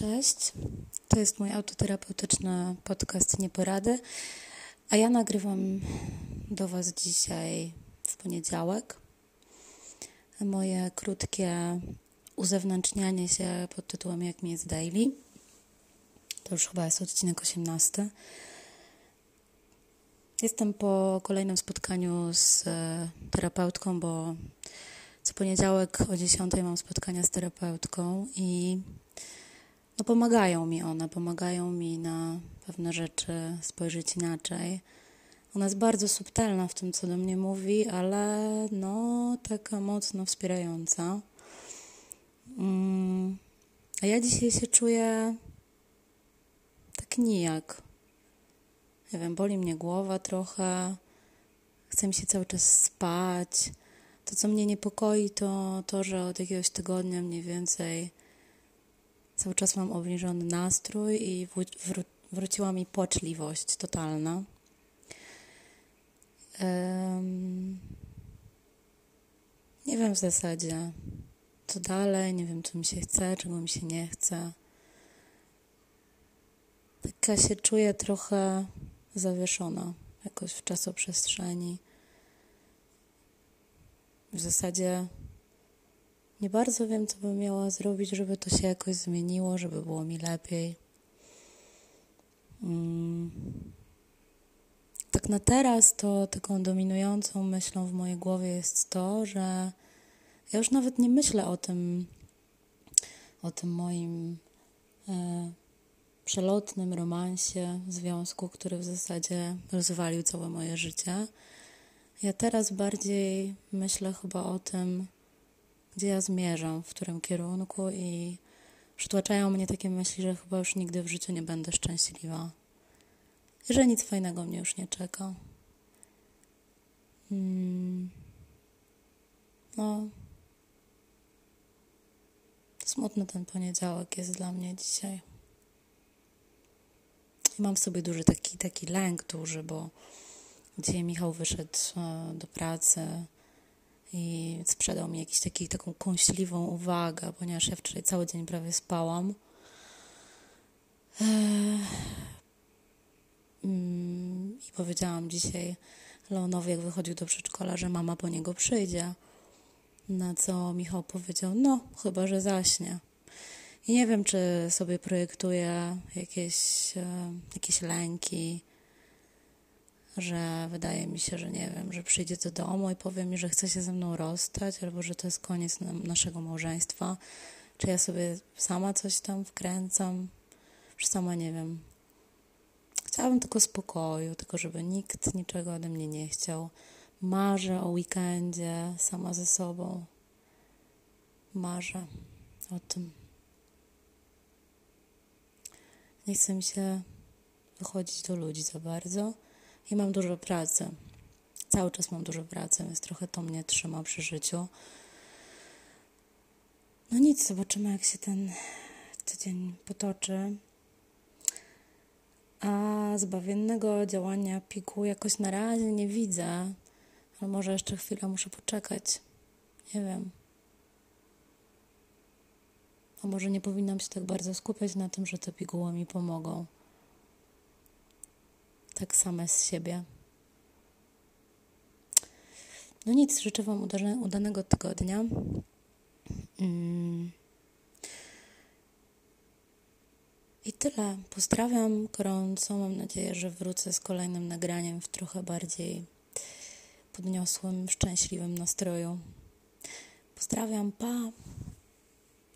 Cześć, to jest mój autoterapeutyczny podcast Nieporady, a ja nagrywam do Was dzisiaj w poniedziałek. Moje krótkie uzewnętrznianie się pod tytułem Jak mi jest daily. To już chyba jest odcinek 18. Jestem po kolejnym spotkaniu z e, terapeutką, bo co poniedziałek o 10 mam spotkania z terapeutką i no pomagają mi one, pomagają mi na pewne rzeczy spojrzeć inaczej. Ona jest bardzo subtelna w tym, co do mnie mówi, ale no taka mocno wspierająca. Mm, a ja dzisiaj się czuję tak nijak. Nie wiem, boli mnie głowa trochę, chce mi się cały czas spać. To, co mnie niepokoi, to to, że od jakiegoś tygodnia mniej więcej cały czas mam obniżony nastrój i wró wróciła mi płaczliwość totalna. Um, nie wiem w zasadzie, co dalej, nie wiem, co mi się chce, czego mi się nie chce. Taka się czuję trochę zawieszona jakoś w czasoprzestrzeni. W zasadzie nie bardzo wiem, co bym miała zrobić, żeby to się jakoś zmieniło, żeby było mi lepiej. Hmm. Tak na teraz to taką dominującą myślą w mojej głowie jest to, że ja już nawet nie myślę o tym, o tym moim e, przelotnym romansie, związku, który w zasadzie rozwalił całe moje życie. Ja teraz bardziej myślę chyba o tym, gdzie ja zmierzam, w którym kierunku i przytłaczają mnie takie myśli, że chyba już nigdy w życiu nie będę szczęśliwa. Że nic fajnego mnie już nie czeka. Hmm. No. Smutny ten poniedziałek jest dla mnie dzisiaj. I mam w sobie duży taki, taki lęk duży, bo dzisiaj Michał wyszedł e, do pracy i sprzedał mi jakiś taką kąśliwą uwagę, ponieważ ja wczoraj cały dzień prawie spałam. Mm, I powiedziałam dzisiaj Leonowi, jak wychodził do przedszkola, że mama po niego przyjdzie. Na co Michał powiedział: No, chyba że zaśnie. I nie wiem, czy sobie projektuje jakieś, e, jakieś lęki, że wydaje mi się, że nie wiem, że przyjdzie do domu i powie mi, że chce się ze mną rozstać, albo że to jest koniec naszego małżeństwa. Czy ja sobie sama coś tam wkręcam? Czy sama nie wiem. Chciałabym tylko spokoju, tylko żeby nikt niczego ode mnie nie chciał. Marzę o weekendzie sama ze sobą. Marzę o tym. Nie chcę mi się wychodzić do ludzi za bardzo i mam dużo pracy. Cały czas mam dużo pracy, więc trochę to mnie trzyma przy życiu. No nic, zobaczymy, jak się ten tydzień potoczy. A zbawiennego działania piku jakoś na razie nie widzę, ale może jeszcze chwilę muszę poczekać. Nie wiem. A może nie powinnam się tak bardzo skupiać na tym, że te piguły mi pomogą tak same z siebie. No nic, życzę Wam udanego tygodnia. Mm. I tyle. Pozdrawiam gorąco. Mam nadzieję, że wrócę z kolejnym nagraniem w trochę bardziej podniosłym, szczęśliwym nastroju. Pozdrawiam, pa!